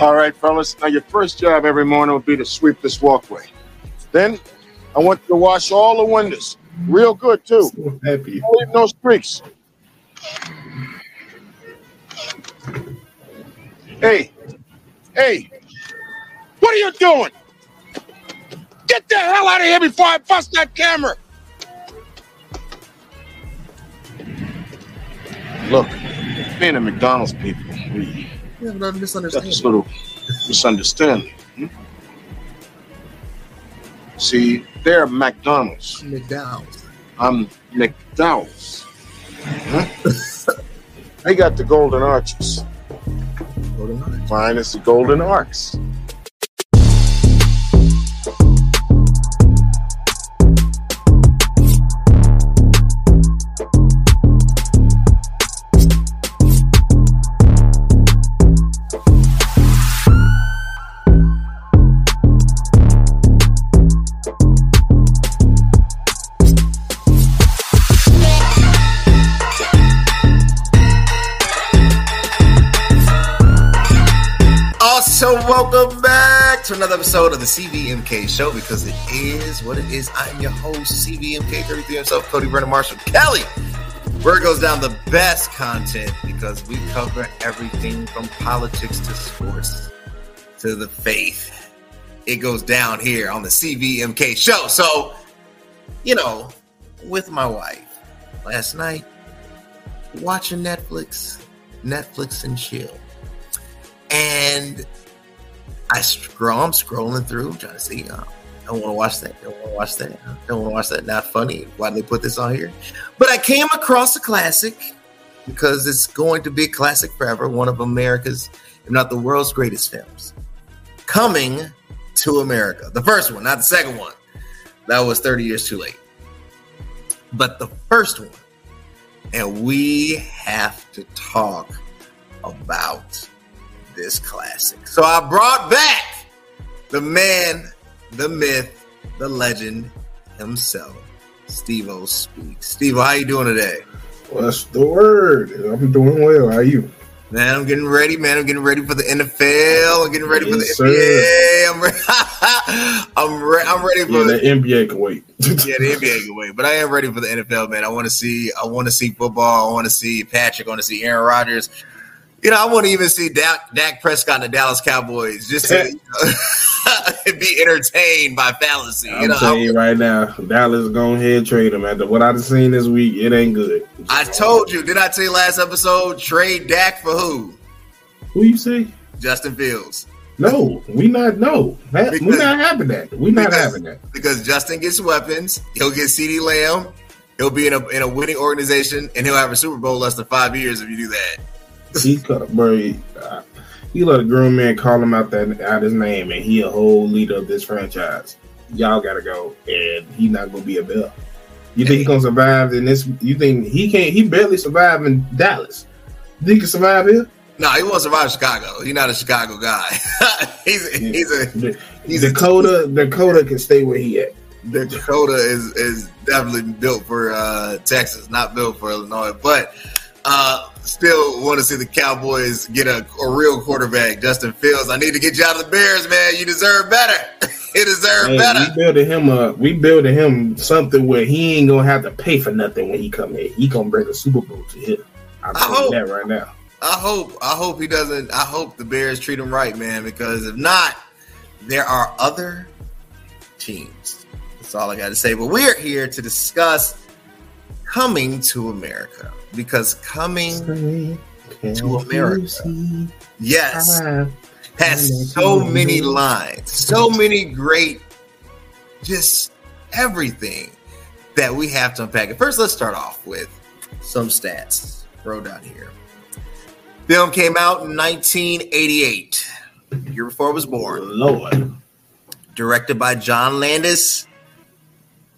All right, fellas. Now, your first job every morning will be to sweep this walkway. Then, I want you to wash all the windows, real good too. So happy. Don't leave no streaks. Hey, hey, what are you doing? Get the hell out of here before I bust that camera. Look, being a McDonald's people, we Yeah, but I got misunderstand. this little misunderstanding. hmm? See, they're McDonald's. McDowell's. I'm McDowell's. Huh? they got the golden arches. Golden Arch. Mine is the golden arcs. Welcome back to another episode of the CVMK Show because it is what it is. I'm your host, CVMK 33 himself, Cody Brennan Marshall Kelly. Where it goes down the best content because we cover everything from politics to sports to the faith. It goes down here on the CVMK Show. So, you know, with my wife last night, watching Netflix, Netflix and chill. And I scroll, I'm scrolling through, trying to see. Uh, don't want to watch that. Don't want to watch that. Don't want to watch that. Not funny. Why did they put this on here? But I came across a classic because it's going to be a classic forever. One of America's, if not the world's greatest films, coming to America. The first one, not the second one. That was 30 years too late. But the first one, and we have to talk about this classic. So I brought back the man, the myth, the legend himself, Steve O Speaks. Steve, how you doing today? What's the word? I'm doing well. How you? Man, I'm getting ready, man. I'm getting ready for the NFL. I'm getting ready for the Yes, NBA. I'm, re- I'm, re- I'm ready Yeah, for the NBA can wait. yeah, the NBA can wait, but I am ready for the NFL, man. I want to see, I want to see football. I want to see Patrick. I want to see Aaron Rodgers. You know, I want to even see Dak, Dak Prescott and the Dallas Cowboys just to you know, be entertained by fallacy. I'm know, telling you right now, Dallas go ahead and trade him. After what I've seen this week, it ain't good. I told you, did I tell you last episode? Trade Dak for who? Who you say? Justin Fields, No, we not. No, that, we not having that. We not because- having that. because Justin gets weapons. He'll get CeeDee Lamb. He'll be in a in a winning organization, and he'll have a Super Bowl less than five years if you do that. He cut, bro. he- uh, let a grown man call him out that out his name, and he a whole leader of this franchise. Y'all gotta go, and he not gonna be a bill. You think he gonna survive in this? You think he can't? He barely survived in Dallas. You think he can survive here? No, he won't survive Chicago. He's not a Chicago guy. he's he's a he's a Dakota, Dakota can stay where he at. Dakota is is definitely built for uh, Texas, not built for Illinois. But uh, still want to see the Cowboys get a, a real quarterback, Justin Fields. I need to get you out of the Bears, man. You deserve better. you deserve better. we building him up. We building him something where he ain't gonna have to pay for nothing when he come here. He gonna bring a Super Bowl to him. I'm I hope. that right now. I hope I hope he doesn't. I hope the Bears treat him right, man. Because if not, there are other teams. That's all I got to say. But we're here to discuss coming to America because coming to America. Yes, has so many lines, so many great, just everything that we have to unpack. First, let's start off with some stats. Wrote down here. Film came out in 1988, year before I was born. Oh, Lord. Directed by John Landis.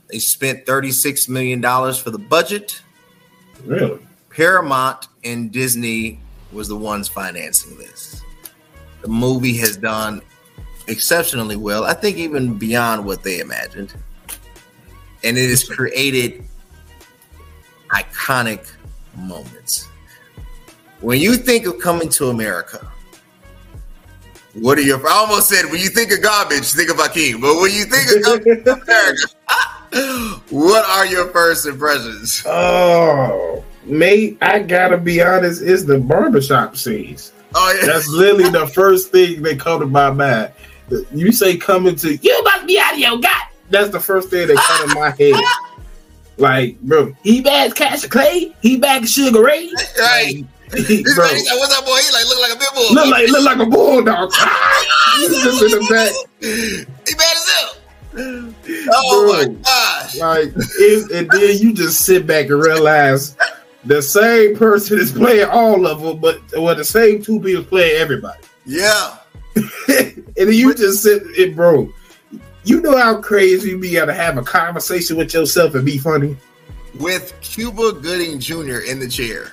They spent $36 million for the budget. Really? Paramount and Disney was the ones financing this. The movie has done exceptionally well. I think even beyond what they imagined. And it has created iconic moments. when you think of coming to America, what are your? I almost said when you think of garbage, think of Akeem. But when you think of coming to America, what are your first impressions? Oh, mate, I gotta be honest. It's the barbershop scenes. Oh yeah, That's literally the first thing that come to my mind. You say coming to you must be out of your gut. That's the first thing that come in my head. Like, bro, he back Cash Clay, he back Sugar Ray. right. Like, This bro, like, what's up, boy? He like look like a big bull. look like look like a bulldog. He's just in the back. he bad as hell. Oh my gosh. Like, it, and then you just sit back and realize the same person is playing all of them, but well, the same two people playing everybody. Yeah. and then you just sit it, bro. You know how crazy you be got to have a conversation with yourself and be funny. With Cuba Gooding Jr. in the chair.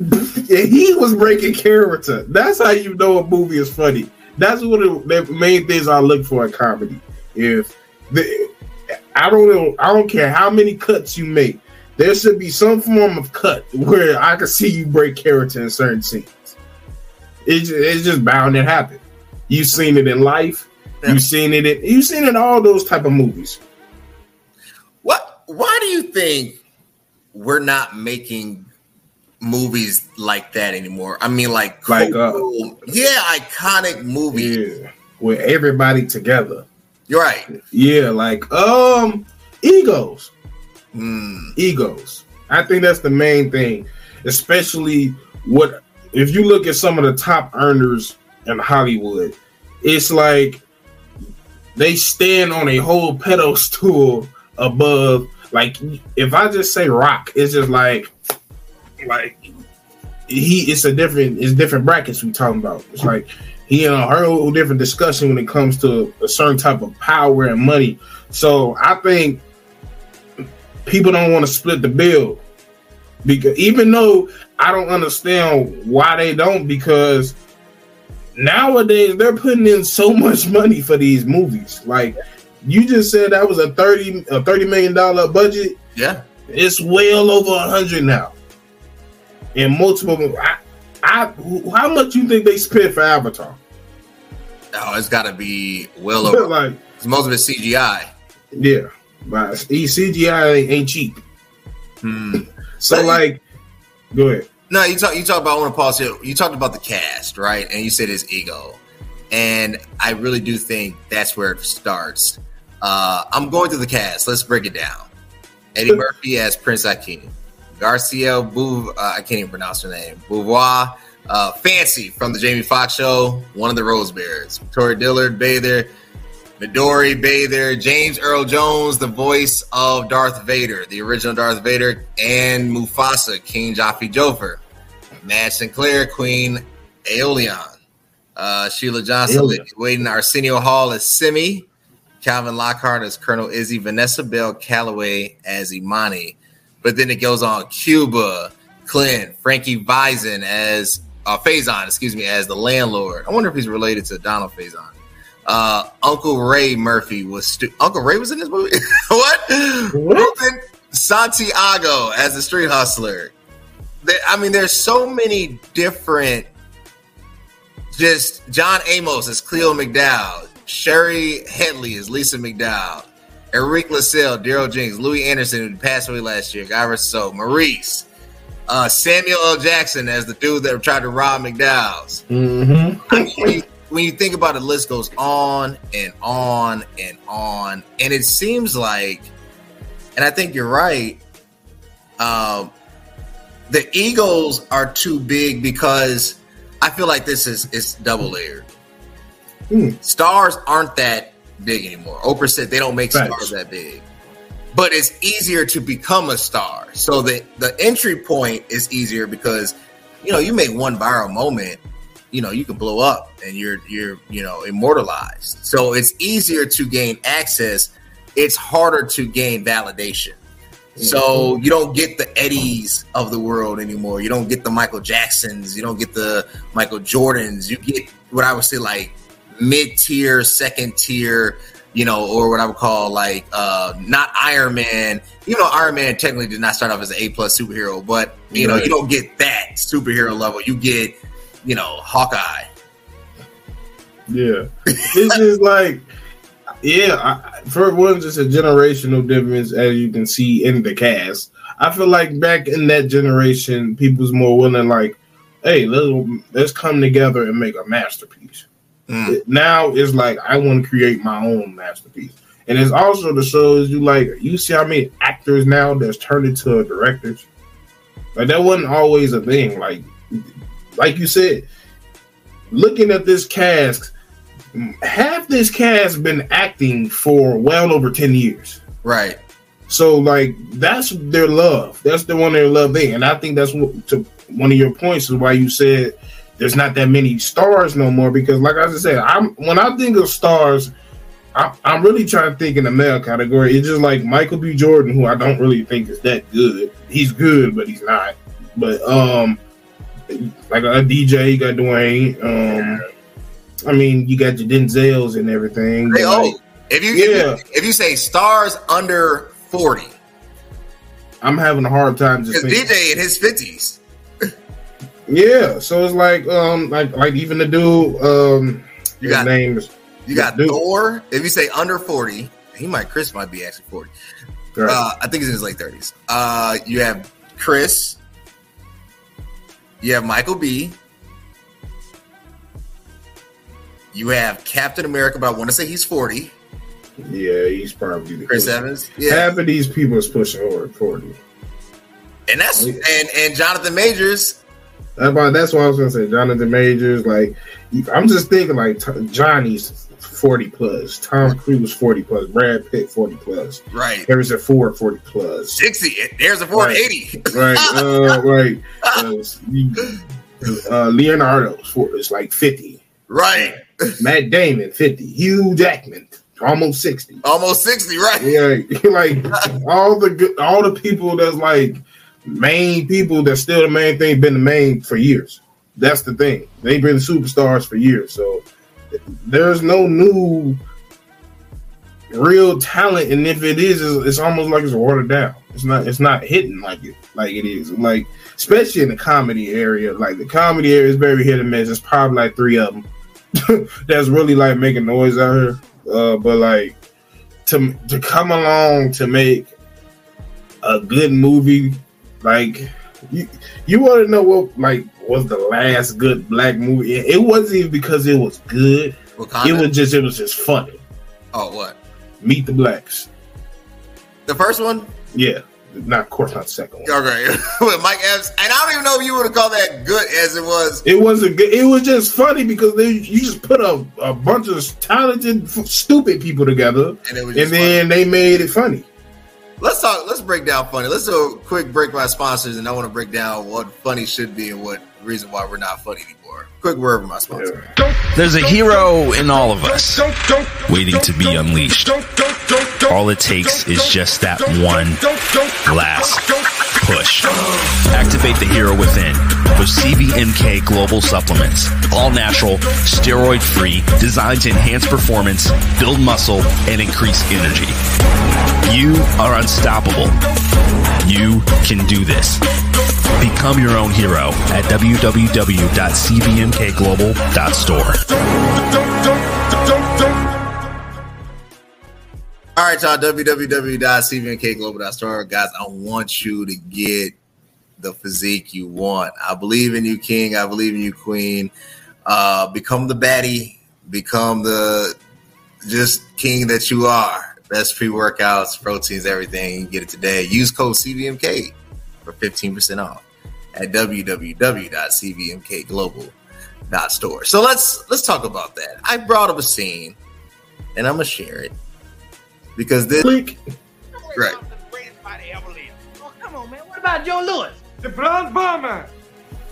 And he was breaking character. That's how you know a movie is funny. That's one of the main things I look for in comedy. If the, I don't know, I don't care how many cuts you make, there should be some form of cut where I can see you break character in certain scenes. It's, it's just bound to happen. You've seen it in life. You've seen it. In, you've seen it in all those type of movies. What why do you think we're not making movies like that anymore? I mean like Like, uh, cool- yeah, iconic movies. Yeah, with everybody together. You're right. Yeah, like um, egos. Hmm. egos. I think that's the main thing, especially what if you look at some of the top earners in Hollywood, it's like they stand on a whole pedestal above. Like if I just say rock, it's just like like he. It's a different. It's different brackets we talking about. It's like he in a whole different discussion when it comes to a certain type of power and money. So I think people don't want to split the bill because even though I don't understand why they don't because nowadays they're putting in so much money for these movies. Like you just said that was a 30 a 30 million dollar budget. Yeah. It's well over a hundred now. And multiple I, I how much you think they spent for Avatar? Oh, it's gotta be well over like most of it CGI. yeah. But CGI ain't, cheap. Hmm. So like go ahead. No, you talk. You talk about. I want to pause here. You talked about the cast, right? And you said his ego, and I really do think that's where it starts. Uh, I'm going through the cast. Let's break it down. Eddie Murphy as Prince Akeem, Garcia Bouv. Uh, I can't even pronounce her name. Beauvoir. Uh, Fancy from the Jamie Foxx show, one of the Rose Bears. Victoria Dillard, Bather. Midori Bather, James Earl Jones, the voice of Darth Vader, the original Darth Vader, and Mufasa, King Joffrey Joffre. Madge Sinclair, Queen Aoleon. Uh, Sheila Johnson, Aoleon. Waiting Arsenio Hall as Semmi. Calvin Lockhart as Colonel Izzi. Vanessa Bell Calloway as Imani. But then it goes on Cuba, Clint, Frankie Vizon as uh, Faison, excuse me, as the landlord. I wonder if he's related to Donald Faison. Uh, Uncle Ray Murphy was stu- Uncle Ray was in this movie. what? What? Ruben Santiago as the street hustler. I mean, there's so many different. Just John Amos as Cleo McDowell, Shari Headley as Lisa McDowell, Eric LaSalle, Darryl Jenks, Louie Anderson, who passed away last year, Guy So, Maurice, uh, Samuel L. Jackson as the dude that tried to rob McDowell's. Mm-hmm. I mean, when, you, when you think about it, the list goes on and on and on, and it seems like, and I think you're right. Um, the egos are too big because I feel like this is it's double layered. Hmm. Stars aren't that big anymore. Oprah said they don't make stars that big, but it's easier to become a star. So the the entry point is easier because you know you make one viral moment you know you can blow up and you're you're you know immortalized. So it's easier to gain access. It's harder to gain validation. So mm-hmm. you don't get the eddies of the world anymore. You don't get the michael jacksons. You don't get the michael jordans. You get what i would say like mid-tier second tier you know, or what I would call like uh not Iron Man. You know, Iron Man technically did not start off as an A plus superhero, but you know, you don't get that superhero level. You get, you know, Hawkeye. Yeah, it's just like, yeah. I, for one, just a generational difference, as you can see in the cast. I feel like back in that generation, people's more willing, like, hey, let's let's come together and make a masterpiece. Mm. Now it's like I want to create my own masterpiece, and it's also the shows you like. You see how many actors now that's turned into directors. Like that wasn't always a thing. Like, like you said, looking at this cast, half this cast been acting for well over 10 years. Right. So like that's their love. That's the one their love thing. And I think that's what to one of your points is why you said there's not that many stars no more because like I just said, I'm when I think of stars, I'm, I'm really trying to think in the male category. It's just like Michael B. Jordan, who I don't really think is that good. He's good, but he's not. But um, like a DJ, you got Dwayne. Um, I mean, you got your Denzels and everything. They but, like. If you, Yeah. if you if you say stars under forty, I'm having a hard time just because. DJ in his fifties. Yeah, so it's like um like like even the dude um You his got name is you got Dude. Thor. If you say under forty, he might Chris might be actually forty. right. Uh, I think he's in his late thirties. Uh, you have Chris. You have Michael B. You have Captain America, but I want to say he's forty. yeah, he's probably the Chris. Evans, yeah, Half of these people is pushing over forty. and that's and and Jonathan Majors. That's why I was gonna say Jonathan Majors. Like I'm just thinking like Johnny's forty plus, Tom Cruise forty plus, Brad Pitt forty plus, Right, Harrison Ford forty plus. sixty. There's a Ford Right. eighty. Right, uh, right. Uh, uh, Leonardo is like fifty. Right, Matt Damon fifty. Hugh Jackman almost sixty. almost sixty. Right. Yeah, like all the good, all the people that's like main people that's still the main thing been the main for years. That's the thing. They've been superstars for years. So there's no new real talent, and if it is, it's, almost like it's watered down. It's not. It's not hitting like it like it is. Like especially in the comedy area. Like the comedy area is very hit and miss. It's probably like three of them that's really like making noise out here. Uh, but like to to come along to make a good movie, like you you want to know what like was the last good black movie? It, wasn't even because it was good. Wakanda. It was just it was just funny. oh, what? Meet the Blacks. The first one? Yeah, not of course not the second one. Okay. With Mike Epps. And I don't even know if you would have called that good as it was. It wasn't good. It was just funny because they you just put a, a bunch of talented, f- stupid people together, And it was and then they made it funny. Let's talk, let's break down funny. Let's do a quick break by sponsors, and I want to break down what funny should be and what reason why we're not funny anymore. Quick word my sponsor. There's a hero in all of us waiting to be unleashed. All it takes is just that one last push. Activate the hero within with CVMK Global Supplements. All natural, steroid free, designed to enhance performance, build muscle, and increase energy. You are unstoppable. You can do this. Become your own hero at www.cvmkglobal.store. All right, y'all. www.cvmkglobal.store. Guys, I want you to get the physique you want. I believe in you, King. I believe in you, Queen. Uh, become the baddie. Become the just king that you are. Best pre workouts, proteins, everything. You get it today. Use code CVMK for 15% off at www.cvmkglobal.store. So let's let's talk about that. I brought up a scene and I'm gonna share it because this Click. Right. Oh, come on, man. What about Joe Louis? The Blonde Bomber.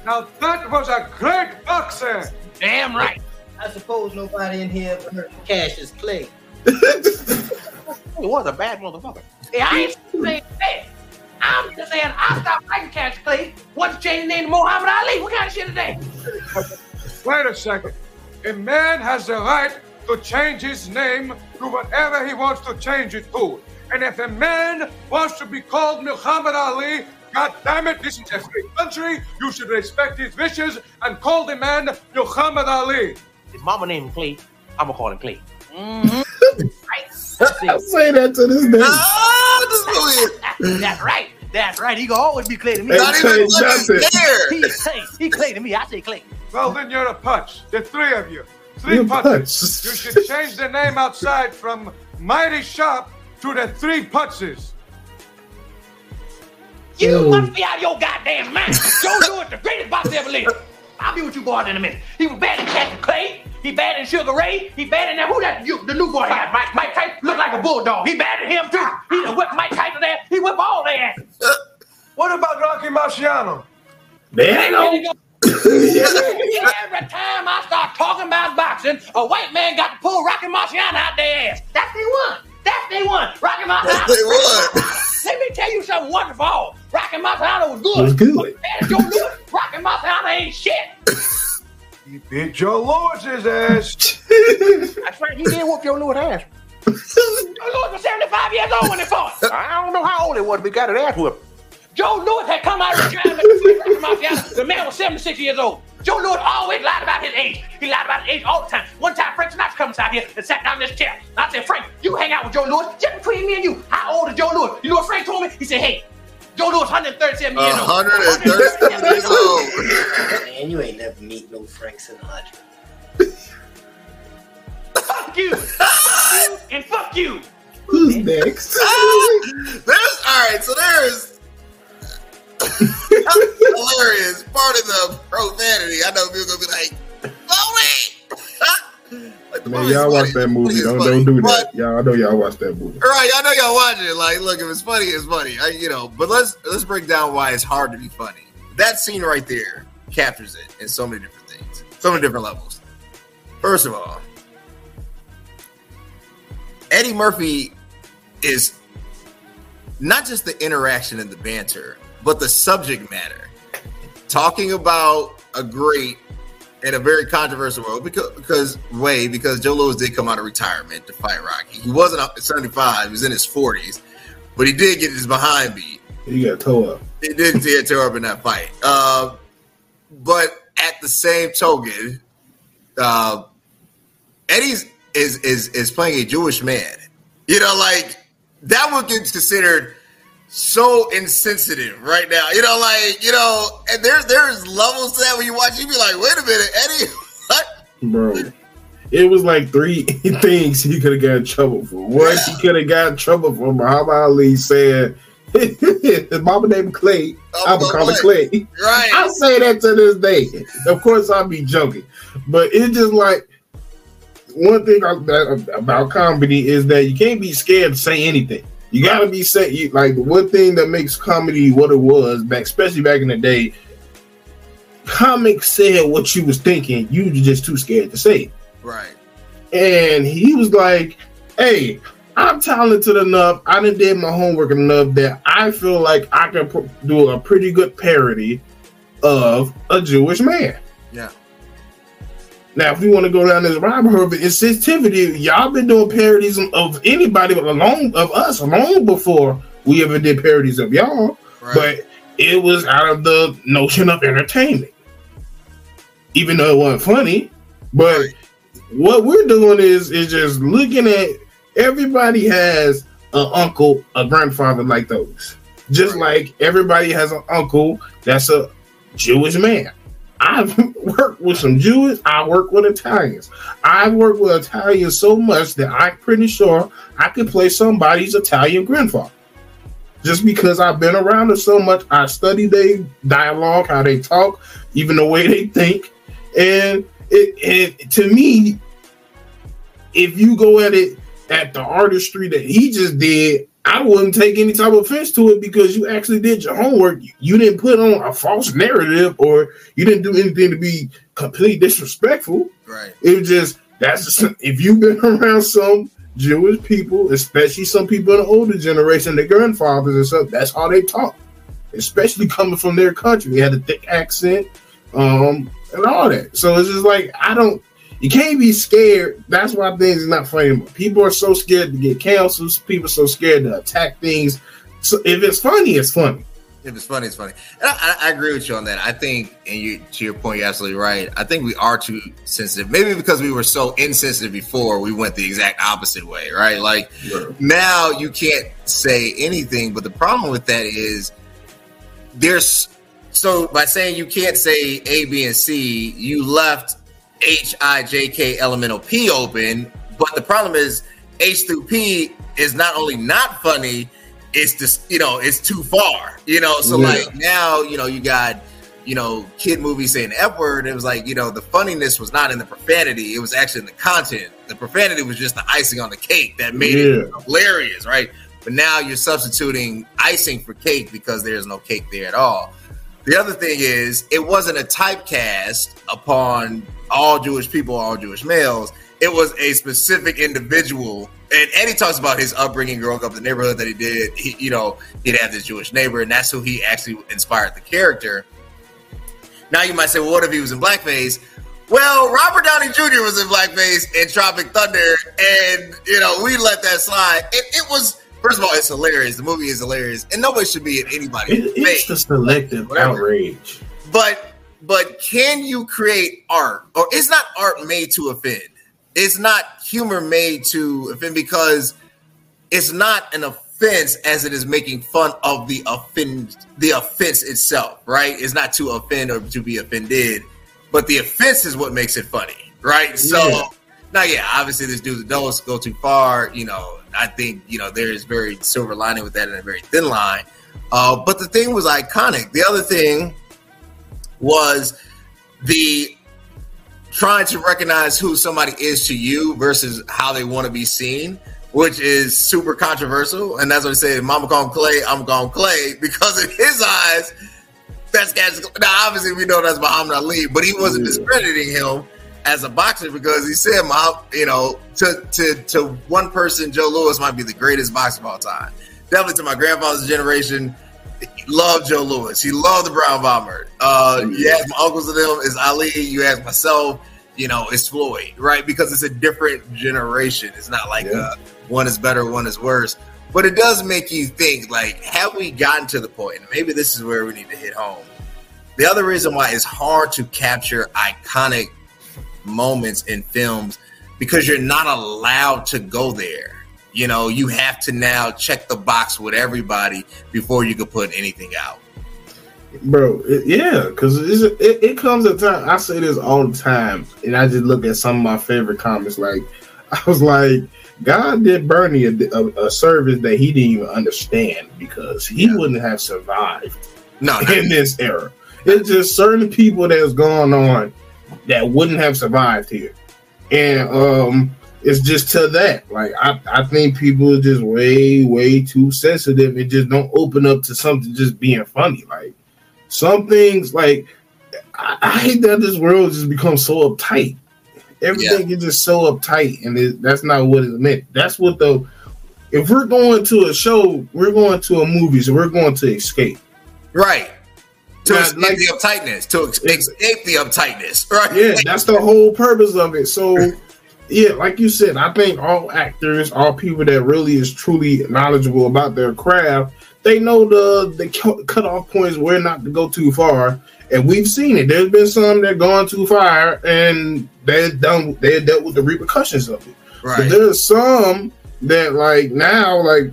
Now that was a great boxer. Damn right. I suppose nobody in here ever heard of Cassius Clay. He was a bad motherfucker. Yeah, I ain't saying that. I'm just saying I stopped liking Cassius Clay. What's changing the name to Muhammad Ali? What kind of shit is that? Wait a second. A man has the right to change his name to whatever he wants to change it to. And if a man wants to be called Muhammad Ali, God damn it, this is a free country. You should respect his wishes and call the man Muhammad Ali. His mama named him Clay. I'm gonna call him Clay. Mm-hmm. I say that to this day. Ah, this is weird. That's right. That's right. He gonna always be Clay to me. Not even fucking Johnson. there. He, hey, he Clay to me. I say Clay. Well, then you're a punch. The three of you. Three You punches. punch. You should change the name outside from My-T-Sharp to the Three Punches. You Oh. must be out of your goddamn mind. Joe Louis, the greatest boxer ever lived. I'll be with you boys in a minute. He was bad in Captain Clay. He bad in Sugar Ray. He bad in that. Who that? You, the new boy had Mike. Mike Tyson looked like a bulldog. He bad in him too. He done whipped Mike Tyson ass. He whipped all their ass. What about Rocky Marciano? There you go. Every time I start talking about boxing, a white man got to pull Rocky Marciano out their ass. That's they one. That's they one. Rocky Marciano. That's they won. Let me tell you something wonderful. Rocky Marciano was good. Was good. Man, Joe Louis, Rocky Marciano ain't shit. He beat Joe Louis's ass. That's right. He did whoop your little ass. Joe Louis was 75 years old when they fought. I don't know how old he was, but he got an ass whooped. Joe Louis had come out of retirement to fight The man was 76 years old. Joe Louis always lied about his age. He lied about his age all the time. One time, Frank Sinatra comes out here and sat down in this chair. And I said, Frank, you hang out with Joe Louis just between me and you. How old is Joe Louis? You know what Frank told me? He said, hey, Joe Louis 137 years old. 137 years old. Man, you ain't never meet no Frank Sinatra. Fuck you. Fuck you and fuck you. Who's next? Ah! There's all right. So there's hilarious part of the profanity. I know people gonna be like, "Oh wait." Like, Man, y'all watch that movie. Don't funny. don't do But- that. Y'all, I know y'all watch that movie. All right, I know y'all watching it. Like, look, if it's funny, it's funny. I, you know, but let's let's break down why it's hard to be funny. That scene right there captures it in so many different things, so many different levels. First of all, Eddie Murphy is not just the interaction and the banter, but the subject matter. Talking about a great in a very controversial world because, because way because Joe Louis did come out of retirement to fight Rocky. He wasn't up at 75, he was in his 40s, but he did get his behind beat. He got toe up. He did tear tear up in that fight. Uh, but at the same token, uh, Eddie's is is is playing a Jewish man. You know, like that would get considered so insensitive right now. You know, like you know, and there there's levels to that when you watch. You be like, wait a minute, Eddie, what? Bro. It was like three things he could have got in trouble for. One, he could have got in trouble for Muhammad Ali saying his mama named Clay. I'm gonna call her Clay. Right? I say that to this day. Of course, I'll be joking, but it's just like one thing about comedy is that you can't be scared to say anything. You gotta be say you, like the one thing that makes comedy what it was back, especially back in the day. Comics said what you was thinking. You were just too scared to say. Right. And he was like, "Hey, I'm talented enough. I done did my homework enough that I feel like I can pr- do a pretty good parody of a Jewish man." Now, if we want to go down this rabbit hole, but insensitivity, y'all been doing parodies of anybody but alone of us long before we ever did parodies of y'all. Right. But it was out of the notion of entertainment, even though it wasn't funny. But Right. what we're doing is is just looking at everybody has an uncle, a grandfather like those. Just like everybody has an uncle that's a Jewish man. I've worked with some Jews. I work with Italians. I've worked with Italians so much that I'm pretty sure I could play somebody's Italian grandfather. Just because I've been around them so much, I study their dialogue, how they talk, even the way they think, and it, it to me, if you go at it at the artistry that he just did, I wouldn't take any type of offense to it because you actually did your homework. You didn't put on a false narrative or you didn't do anything to be completely disrespectful. Right. It was just that's just, if you've been around some Jewish people, especially some people in the older generation, their grandfathers and stuff, that's how they talk. Especially coming from their country. They had a thick accent, um, and all that. So it's just like I don't You can't be scared. That's why things are not funny. anymore. People are so scared to get canceled. People are so scared to attack things. So if it's funny, it's funny. If it's funny, it's funny. And I, I, I agree with you on that. I think, and you to your point, you're absolutely right. I think we are too sensitive. Maybe because we were so insensitive before, we went the exact opposite way, right? Like now you can't say anything. But the problem with that is there's so by saying you can't say A, B, and C, you left H, I, J, K, elemental P open. But the problem is H through P is not only not funny, it's just you know it's too far. You know, so Yeah. like now you know you got you know kid movie saying F word. It was like you know the funniness was not in the profanity; it was actually in the content. The profanity was just the icing on the cake that made it hilarious, right? But now you're substituting icing for cake because there's no cake there at all. The other thing is, it wasn't a typecast upon all Jewish people, all Jewish males. It was a specific individual. And Eddie talks about his upbringing growing up in the neighborhood that he did. He, you know, he'd have this Jewish neighbor, and that's who he actually inspired the character. Now you might say, well, what if he was in blackface? Well, Robert Downey Jr. was in blackface in Tropic Thunder, and you know we let that slide. It, it was first of all, it's hilarious. The movie is hilarious, and nobody should be in anybody's It, it's the selective outrage. but but can you create art? Or it's not art made to offend? It's not humor made to offend because it's not an offense as it is making fun of the offend the offense itself right? It's not to offend or to be offended but the offense is what makes it funny right? So Yeah. now yeah obviously this dude does go too far you know i think you know there is very silver lining with that and a very thin line. Uh, but the thing was iconic. The other thing was the trying to recognize who somebody is to you versus how they want to be seen, which is super controversial. And that's what I say. Mama call Clay, I'm calling Clay because in his eyes, that's guys. Now, obviously, we know that's Muhammad Ali, but he wasn't discrediting him as a boxer because he said, "Mom, you know, to to to one person, Joe Louis might be the greatest boxer of all time. Definitely to my grandfather's generation, he loved Joe Louis. He loved the Brown Bomber. Uh, you ask my uncles of them, is Ali. You ask myself, you know, it's Floyd, right? Because it's a different generation. It's not like uh, one is better, one is worse. But it does make you think, like, have we gotten to the point? And maybe this is where we need to hit home. The other reason why it's hard to capture iconic moments in films because you're not allowed to go there. You know, you have to now check the box with everybody before you can put anything out. bro. It, yeah, because it, it comes a time. I say this all the time, and I just look at some of my favorite comments. Like I was like, God did Bernie a, a, a service that he didn't even understand because he wouldn't have survived. No, in this era, it's just certain people that's going on that wouldn't have survived here, and um. It's just to that. Like I, I think people are just way, way too sensitive and just don't open up to something just being funny. Like some things like I, I hate that this world just becomes so uptight. Everything is just so uptight, and it, that's not what it's meant. That's what the if we're going to a show, we're going to a movie, so we're going to escape. Right. To Yeah, escape like- the uptightness, to escape the uptightness, right? Yeah, that's the whole purpose of it. So, yeah, like you said, I think all actors, all people that really is truly knowledgeable about their craft, they know the the cu- cutoff points where not to go too far, and we've seen it. There's been some that gone too far, and they done they dealt with the repercussions of it. Right. there's some that like now like.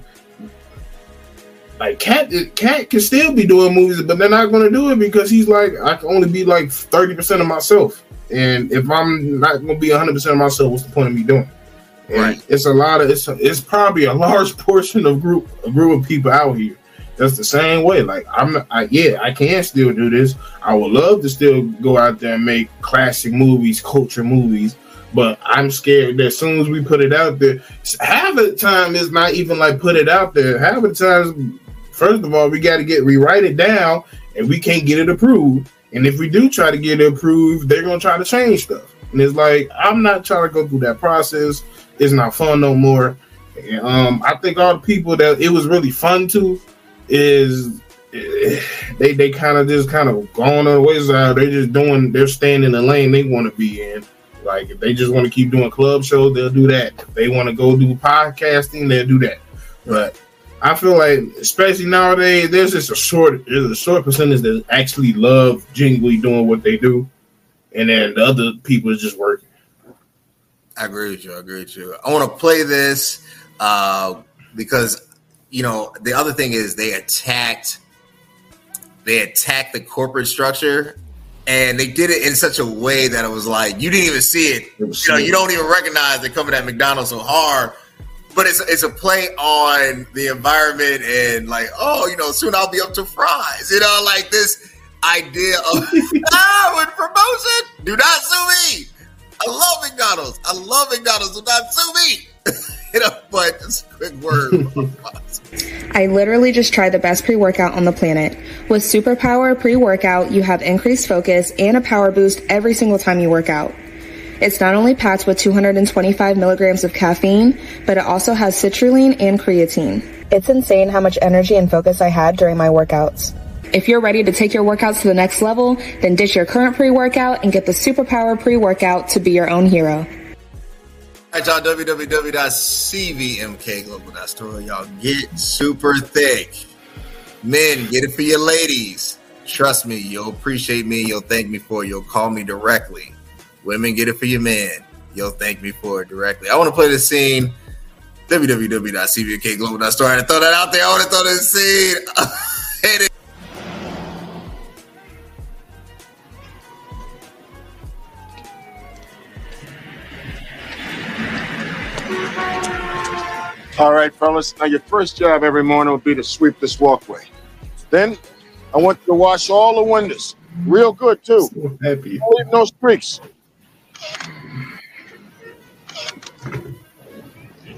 Like Katt, Katt can still be doing movies, but they're not going to do it because he's like, I can only be like thirty percent of myself, and if I'm not going to be hundred percent of myself, what's the point of me doing? it? And Right. It's a lot of it's it's probably a large portion of group a group of people out here. That's the same way. Like I'm, not, I, yeah, I can still do this. I would love to still go out there and make classic movies, culture movies. But I'm scared that as soon as we put it out there, half of the time it's not even like put it out there. Half of the times, first of all, we got to get rewrite it down, and we can't get it approved. And if we do try to get it approved, they're gonna try to change stuff. And it's like I'm not trying to go through that process. It's not fun no more. And, um, I think all the people that it was really fun to is they they kind of just kind of going on the wayside. They're just doing. They're staying in the lane they want to be in. Like if they just want to keep doing club shows, they'll do that. If they want to go do podcasting, they'll do that. But I feel like, especially nowadays, there's just a short, there's a short percentage that actually love genuinely doing what they do, and then the other people is just working. I agree with you. I agree with you. I want to play this uh, because you know the other thing is they attacked they attacked the corporate structure and they did it in such a way that it was like you didn't even see it. You know, you don't even recognize they coming at McDonald's so hard. But it's it's a play on the environment and like, oh, you know, soon I'll be up to fries. You know, like this idea of ah, with promotion, do not sue me. I love McDonald's. I love McDonald's. Do not sue me. you know, but just a quick word. I literally just tried the best pre workout on the planet. With Superpower pre workout, you have increased focus and a power boost every single time you work out. It's not only packed with 225 milligrams of caffeine, but it also has citrulline and creatine. It's insane how much energy and focus I had during my workouts. If you're ready to take your workouts to the next level, then ditch your current pre workout and get the Superpower pre workout to be your own hero. All right, y'all, www.cvmkglobal.store. Y'all get super thick. Men, get it for your ladies. Trust me, you'll appreciate me. You'll thank me for it. You'll call me directly. Women, get it for your man. You'll thank me for it directly. I want to play the scene. www.cvmkglobal.store. I had to throw that out there. I want to throw this scene. Hit it. All right, fellas. Now, your first job every morning will be to sweep this walkway. Then, I want you to wash all the windows. Real good, too. So happy. Don't leave no streaks.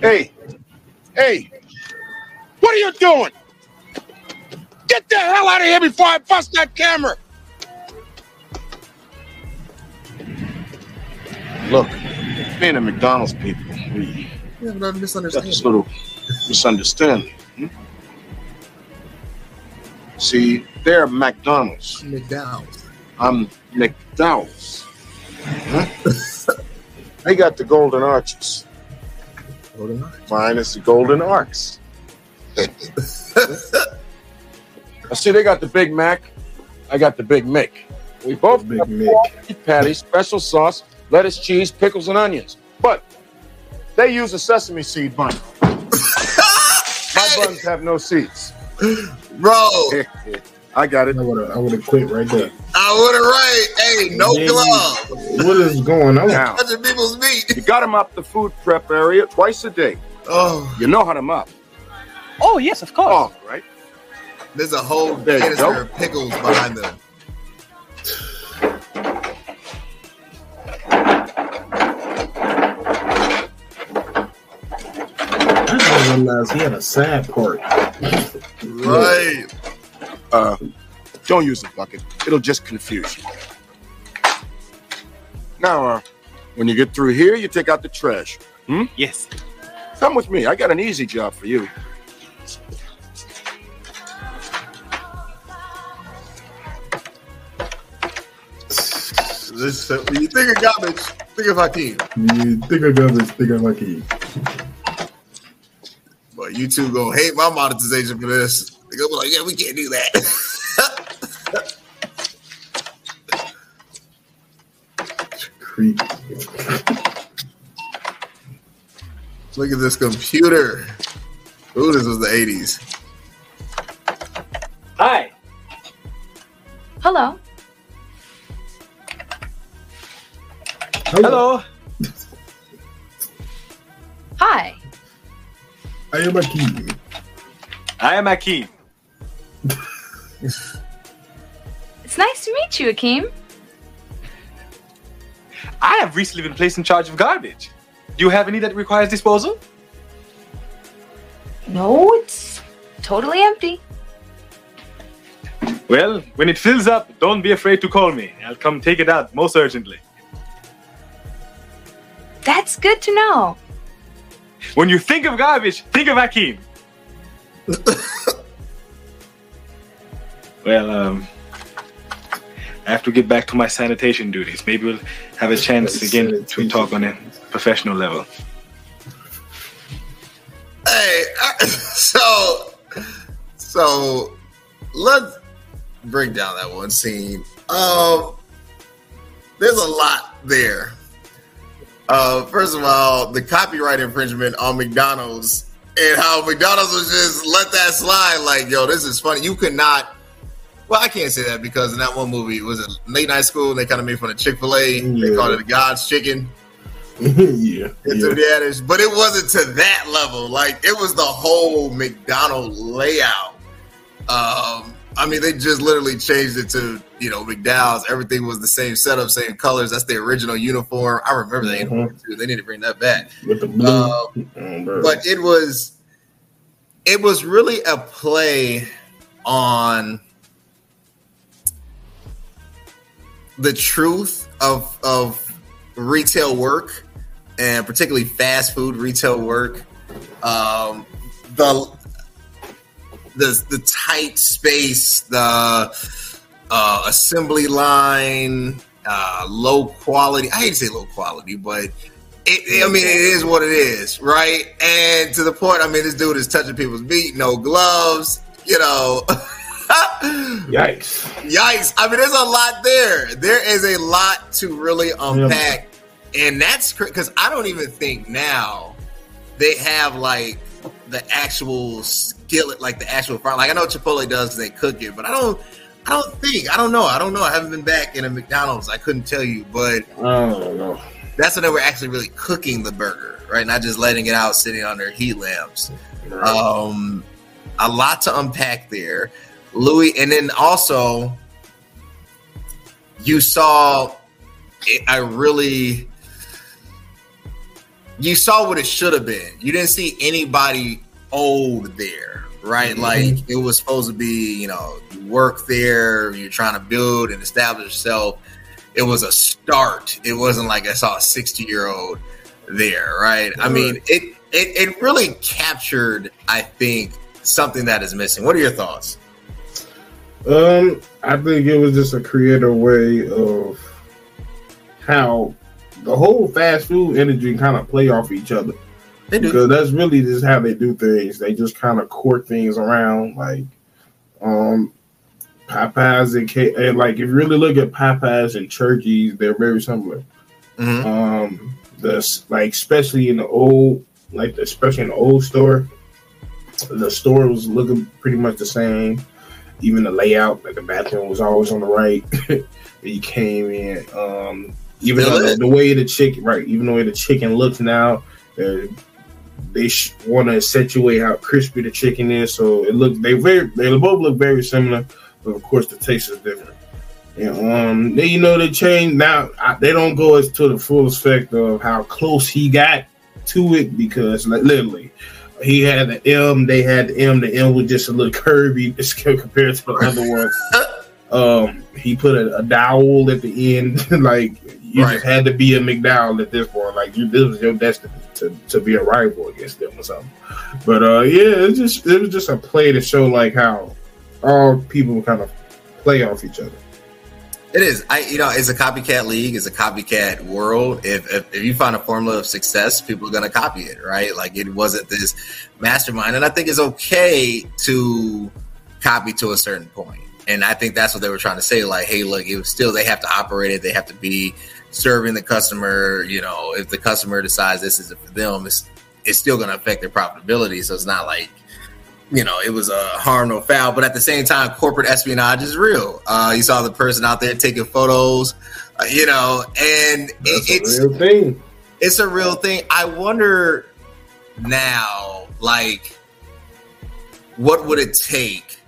Hey, hey, what are you doing? Get the hell out of here before I bust that camera. Look, being a McDonald's people, we You have another got this misunderstanding. little misunderstanding. hmm? See, they're McDonald's. McDowell's. I'm McDowell's. Huh? they got the golden arches. Hold on. Mine is the golden arcs. I see they got the Big Mac. I got the Big Mick. We both Big got Mick. four beef special sauce, lettuce, cheese, pickles, and onions. But they use a sesame seed bun. My buns have no seeds. Bro, I got it. I would have I would have quit right there. I would have right. Hey, no Yeah. glove. What is going on? Now, Touching people's meat. you got to mop the food prep area twice a day. Oh, You know how to mop. Oh, yes, of course. Oh, right? there's a whole There you canister of pickles behind them. I didn't realize he had a sad part. Right. Uh, don't use the bucket. It'll just confuse you. Now, uh, when you get through here, you take out the trash. Hmm? Yes. Come with me. I got an easy job for you. This, uh, when you think of garbage, think of Akeem. You think of garbage, think of lucky. But you two gonna hate my monetization for this. They're gonna be like, yeah, we can't do that. Creep. Look at this computer. Ooh, this was the 80s. Hi. Hello. Hello. Hi. I am a key. I am Akeem. It's nice to meet you, Akeem. I have recently been placed in charge of garbage. Do you have any that requires disposal? No, it's totally empty. Well, when it fills up, don't be afraid to call me. I'll come take it out most urgently. That's good to know. When you think of garbage, think of Akeem. well, um, I have to get back to my sanitation duties. Maybe we'll have a chance again to talk on a professional level. Hey, I- so so let's break down that one scene. Um, there's a lot there. Uh, first of all, the copyright infringement on McDonald's and how McDonald's was just let that slide. Like, yo, this is funny. You could not. Well, I can't say that because in that one movie, it was it late night school? They kind of made fun of Chick Fil A. They called it God's Chicken. yeah, into yeah. the adage, but it wasn't to that level. Like it was the whole McDonald layout. Um, I mean, they just literally changed it to you know McDowell's. Everything was the same setup, same colors. That's the original uniform. I remember the uniform too. They need to bring that back. with the blue. Uh, Oh, but it was it was really a play on the truth of of retail work and particularly fast food retail work um the the the tight space the uh assembly line uh low quality i hate to say low quality but it, I mean, it is what it is, right? And to the point, I mean, this dude is touching people's meat, no gloves, you know. Yikes. Yikes. I mean, there's a lot there. There is a lot to really unpack. And that's because I don't even think now they have like the actual skillet, like the actual fire. Like I know Chipotle does they cook it, but I don't. I don't think. I don't know. I don't know. I haven't been back in a McDonald's. I couldn't tell you, but I don't know. that's when they were actually really cooking the burger, right? Not just letting it out sitting under heat lamps. Um, a lot to unpack there, Louis, and then also you saw it, I really you saw what it should have been. You didn't see anybody old there, right? Mhm. Like it was supposed to be, you know, you work there, you're trying to build and establish yourself. It was a start. It wasn't like I saw a 60 year old there, right? I mean, it, it it really captured, I think, something that is missing. What are your thoughts? Um, I think it was just a creative way of how the whole fast food industry kind of play off each other. They do. Because that's really just how they do things. They just kind of court things around, like um Popeyes and, K- and like if you really look at Popeyes and Church's, they're very similar. Mhm. Um, the like especially in the old, like especially in the old store, the store was looking pretty much the same. Even the layout, like the bathroom was always on the right. you came in, um, even though the, the way the chicken, right? Even the way the chicken looks now, they're- they sh- want to accentuate how crispy the chicken is. So it looks they very they both look very similar, but of course the taste is different. And um, they, you know they change now. I, they don't go as to the full effect of how close he got to it because like, literally he had the M, they had the M. The M was just a little curvy compared to the other one. Um, he put a, a dowel at the end, like you just had to be a McDowell at this point. Like you, this was your destiny to, to be a rival against them or something. But uh, yeah, it just it was just a play to show like how all people kind of play off each other. It is. I you know, it's a copycat league, it's a copycat world. If if, if you find a formula of success, people are gonna copy it, right? Like it wasn't this mastermind. And I think it's okay to copy to a certain point. And I think that's what they were trying to say. Like, hey, look, it was still they have to operate it, they have to be serving the customer, you know, if the customer decides this isn't for them, it's it's still gonna affect their profitability. So it's not like you know, it was a harm no foul. But at the same time, corporate espionage is real. Uh, you saw the person out there taking photos, uh, you know, and it, it's a real thing. It's a real thing. I wonder now, like, what would it take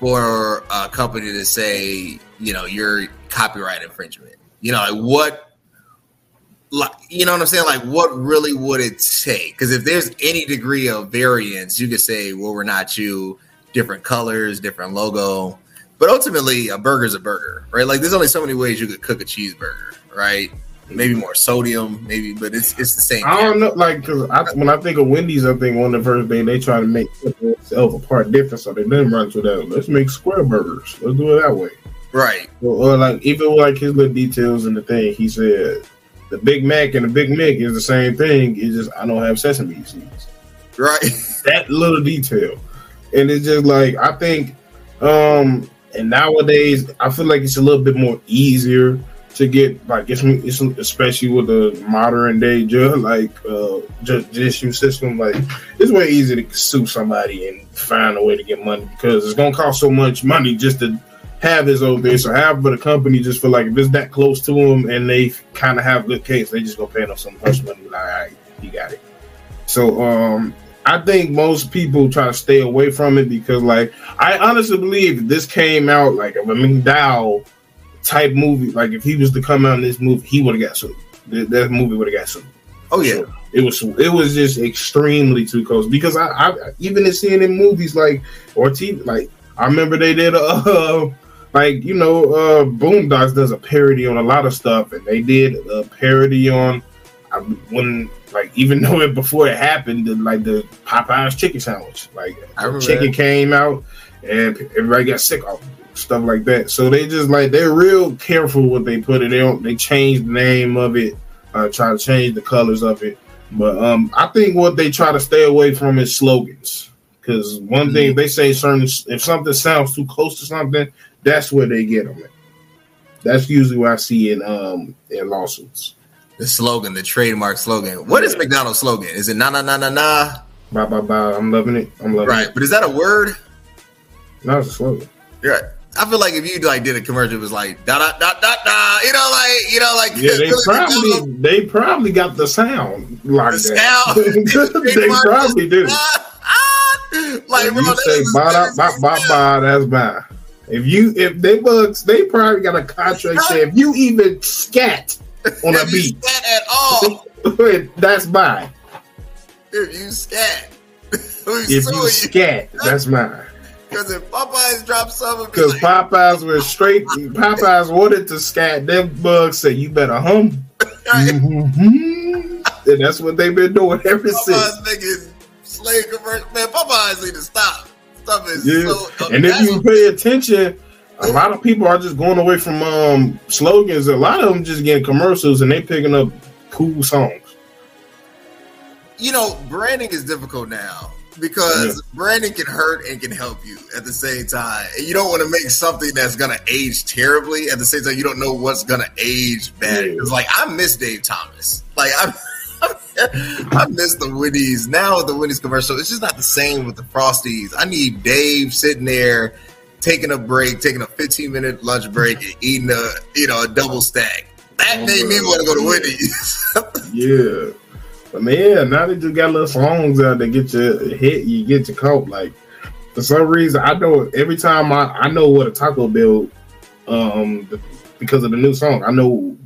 for a company to say, you know, you're copyright infringement? You know, like what like you know what I'm saying? Like, what really would it take? Because if there's any degree of variance, you could say, well, we're not you, different colors, different logo. But ultimately, a burger's a burger, right? Like, there's only so many ways you could cook a cheeseburger, right? Maybe more sodium, maybe, but it's it's the same. I don't know, like, cause I, when I think of Wendy's, I think of the first thing they try to make themselves apart different, so they didn't run to that. Let's make square burgers. Let's do it that way. Right. Or, or like even like his little details in the thing, he said the Big Mac and the Big Mick is the same thing. It's just I don't have sesame seeds. Right. That little detail. And it's just like I think um and nowadays I feel like it's a little bit more easier to get like it's, it's especially with the modern day judge like uh judicial system like it's way easier to sue somebody and find a way to get money because it's gonna cost so much money just to have this over there. So half of the company just feel like if it's that close to them and they kind of have good case, they just gonna pay them some hush money. Like, all right, you got it. So um, I think most people try to stay away from it because, like, I honestly believe this came out like a McDowell type movie, like if he was to come out in this movie, he would have got sued. That, that movie would have got sued. Oh yeah, So it was it was just extremely too close because I, I even in seeing in movies like or TV like I remember they did a uh, like you know uh Boondocks does a parody on a lot of stuff and they did a parody on I, when like even though it before it happened the, like the Popeyes chicken sandwich like chicken that. came out and everybody got sick of it, stuff like that so they just like they're real careful what they put it they don't they change the name of it uh, try to change the colors of it. But um, I think what they try to stay away from is slogans. Because one thing they say, certain if something sounds too close to something, that's where they get them. At. That's usually what I see in um in lawsuits. The slogan, the trademark slogan. What is McDonald's slogan? Is it na na na na na? Bye bye bye. I'm loving it. I'm loving Right, it. Right, but is that a word? No, it's a slogan. Right. I feel like if you like did a commercial, it was like da da da da da. You know, like you know, like Yeah, they probably they probably got the sound like The that. they probably do. like If bro, you say bye very bye bye bye, that's bye. If you if they bugs, they probably got a contract saying if you even scat on a If you beat, scat at all, that's bye. if you scat, If you scat, that's mine. because if Popeyes drop something, Because Popeyes was straight. Popeyes wanted to scat. Them bugs said, "You better hum." Mhm. and that's what they've been doing ever Popeyes since. niggas slave commercial, man. Popeyes need to stop. Stuff is Yeah. so. and if you pay attention, a lot of people are just going away from um slogans. A lot of them just getting commercials and they picking up cool songs. you know, branding is difficult now because branding can hurt and can help you at the same time. And you don't want to make something that's gonna age terribly at the same time. You don't know what's gonna age bad. It's like I miss Dave Thomas. Like I. I miss the Wendy's. Now with the Wendy's commercial, it's just not the same with the Frosties. I need Dave sitting there taking a break, taking a 15 minute lunch break, and eating a you know a double stack. That made me want to go to Wendy's. Yeah. But man, now they just got little songs out that get you hit, you get your coat. Like for some reason, I know every time I, I know what a Taco Bell, um, because of the new song. I know,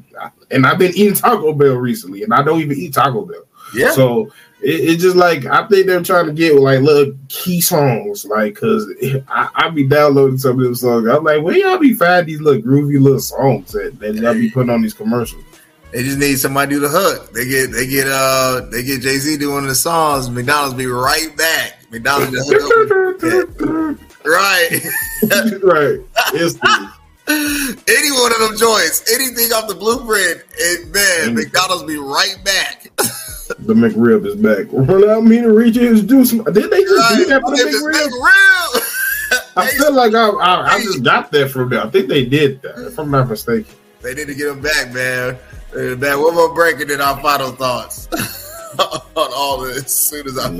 and I've been eating Taco Bell recently, and I don't even eat Taco Bell. Yeah. So it, it's just like I think they're trying to get like little key songs, like because I, I be downloading some of them songs. I'm like, where y'all be finding these little groovy little songs that, that y'all be putting on these commercials? They just need somebody to do the hook. They get they get uh they get Jay Z doing the songs. McDonald's be right back. McDonald's just hook up. right, right. Instantly. Any one of them joints, anything off the blueprint, and man, McDonald's be right back. The McRib is back. Out me to reach introduce. Did they just do that for the it's McRib? I feel like I, I I just got that from there. I think they did that, if I'm not mistaken. They need to get him back, man. Uh, Man, one more break and then our final thoughts on all this as soon as I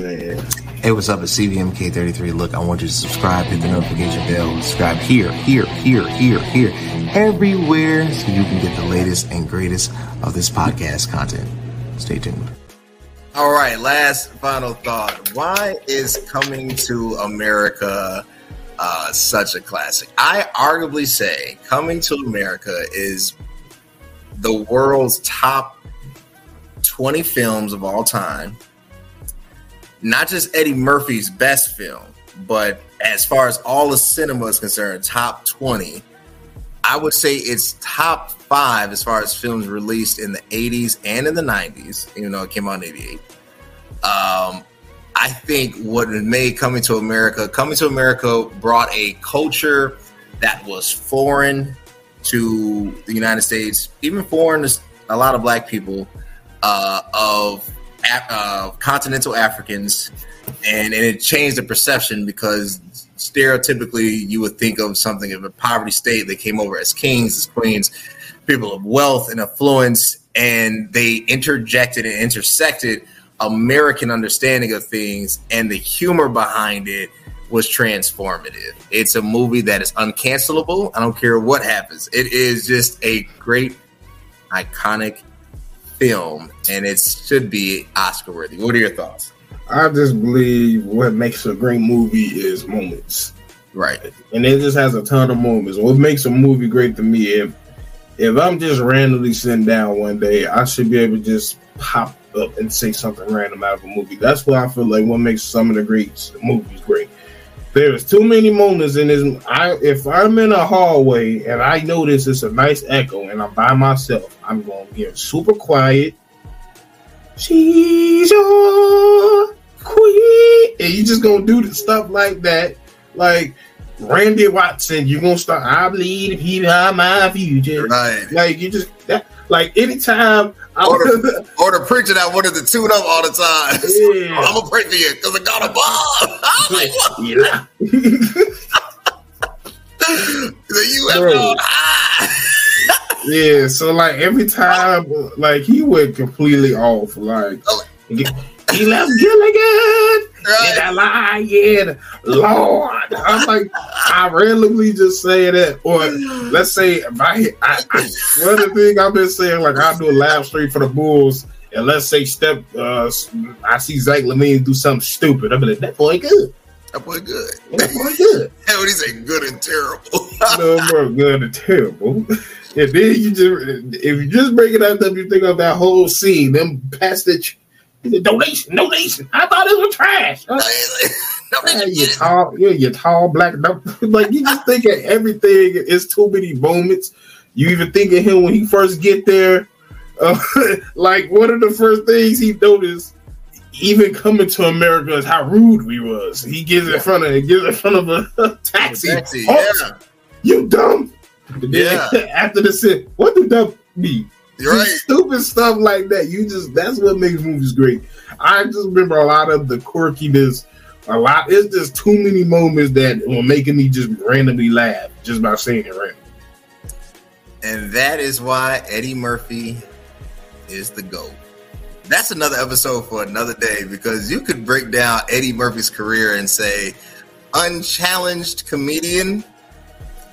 Hey, what's up? It's CVMK33. Look, I want you to subscribe, hit the notification bell, subscribe here, here, here, here, here, everywhere so you can get the latest and greatest of this podcast content. Stay tuned. All right, last final thought. Why is Coming to America uh, such a classic? I arguably say Coming to America is the world's top 20 films of all time. Not just Eddie Murphy's best film, but as far as all the cinema is concerned, top 20. I would say it's top five as far as films released in the 80s and in the 90s, even though it came out in 88. Um, I think what made Coming to America, Coming to America brought a culture that was foreign to the United States, even foreigners, a lot of black people uh, of uh, continental Africans, and, and it changed the perception because stereotypically you would think of something of a poverty state. They came over as kings, as queens, people of wealth and affluence, and they interjected and intersected American understanding of things and the humor behind it was transformative. It's a movie that is uncancelable. I don't care what happens. It is just a great, iconic film, and it should be Oscar worthy. What are your thoughts? I just believe what makes a great movie is moments. Right. And it just has a ton of moments. What makes a movie great to me, if if I'm just randomly sitting down one day, I should be able to just pop up and say something random out of a movie. That's why I feel like what makes some of the great movies great. There's too many moments in this. I if I'm in a hallway and I notice it's a nice echo and I'm by myself, I'm gonna get super quiet. She's your queen, and you just gonna do the stuff like that, like Randy Watson. You're gonna start. I believe the people are my future. Right. Like you just that. Like anytime I or, the, or the preacher that wanted to tune up all the time. Yeah. I'm gonna pray for you because I got a bomb. I'm like, what? Yeah. you have Bro. no high. Yeah, so like every time, like he went completely off. Like he left Gilligan that lion, Lord. I'm like, I randomly just say that, or let's say if I, I, I one of the thing I've been saying, like I do a live stream for the Bulls, and let's say step, uh, I see Zach LaVine do something stupid. I'm like, that boy good. That boy good. That boy good. Hey, what he say? Good and terrible. no more good and terrible. And then you just, if you just break it out, you think of that whole scene, them past the donation, donation. I thought it was trash. You tall, yeah, you tall black. Like you just think of everything. It's too many moments. You even think of him when he first get there. Uh, like one of the first things he noticed, even coming to America, is how rude we was. He gets in front of, he gets in front of a taxi. Taxi, Oh, yeah. You dumb. Yeah. after the sit, what do dumb mean? You're right. Stupid stuff like that. You just that's what makes movies great. I just remember a lot of the quirkiness. A lot. It's just too many moments that were making me just randomly laugh just by saying it randomly. And that is why Eddie Murphy is the GOAT. That's another episode for another day because you could break down Eddie Murphy's career and say unchallenged comedian,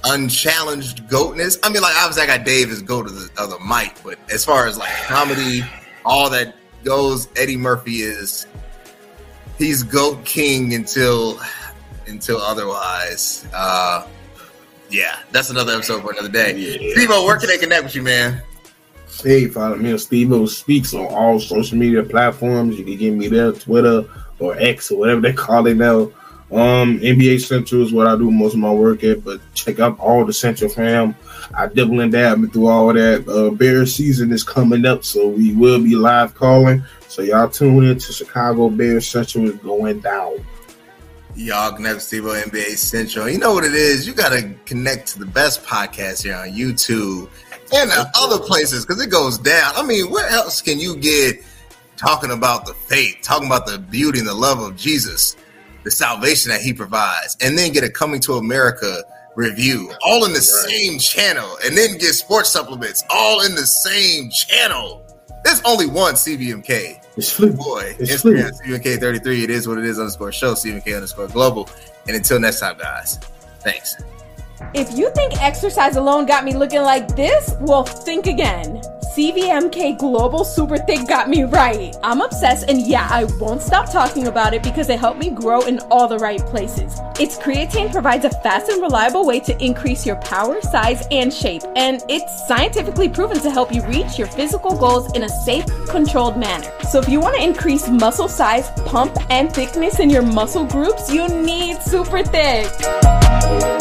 unchallenged goatness. I mean, like obviously I got Dave as goat of the, of the mic, but as far as like comedy, all that goes, Eddie Murphy is he's goat king until until otherwise. Uh yeah, that's another episode for another day. Yeah. Steve, where can they connect with you, man? Hey, follow me on Steve O Speaks on all social media platforms. You can get me there, Twitter or X or whatever they call it now. Um, NBA Central is what I do most of my work at, but check out all the Central fam. I dibble and dab through all that. Uh, Bear season is coming up, so we will be live calling. So y'all tune in to Chicago Bears Central is going down. Y'all can have Steve NBA Central. You know what it is? You got to connect to the best podcast here on YouTube and other places because it goes down. I mean, where else can you get talking about the faith, talking about the beauty and the love of Jesus, the salvation that he provides, and then get a Coming to America review all in the same channel, and then get sports supplements all in the same channel? There's only one CVMK. It's fluid. Boy, It's Instagram, CVMK33. It is what it is underscore show, CVMK underscore global. And until next time, guys, thanks. If you think exercise alone got me looking like this, well, think again. CVMK Global Super Thick got me right. I'm obsessed, and yeah, I won't stop talking about it because it helped me grow in all the right places. Its creatine provides a fast and reliable way to increase your power, size, and shape, and it's scientifically proven to help you reach your physical goals in a safe, controlled manner. So if you want to increase muscle size, pump, and thickness in your muscle groups, you need Super Thick.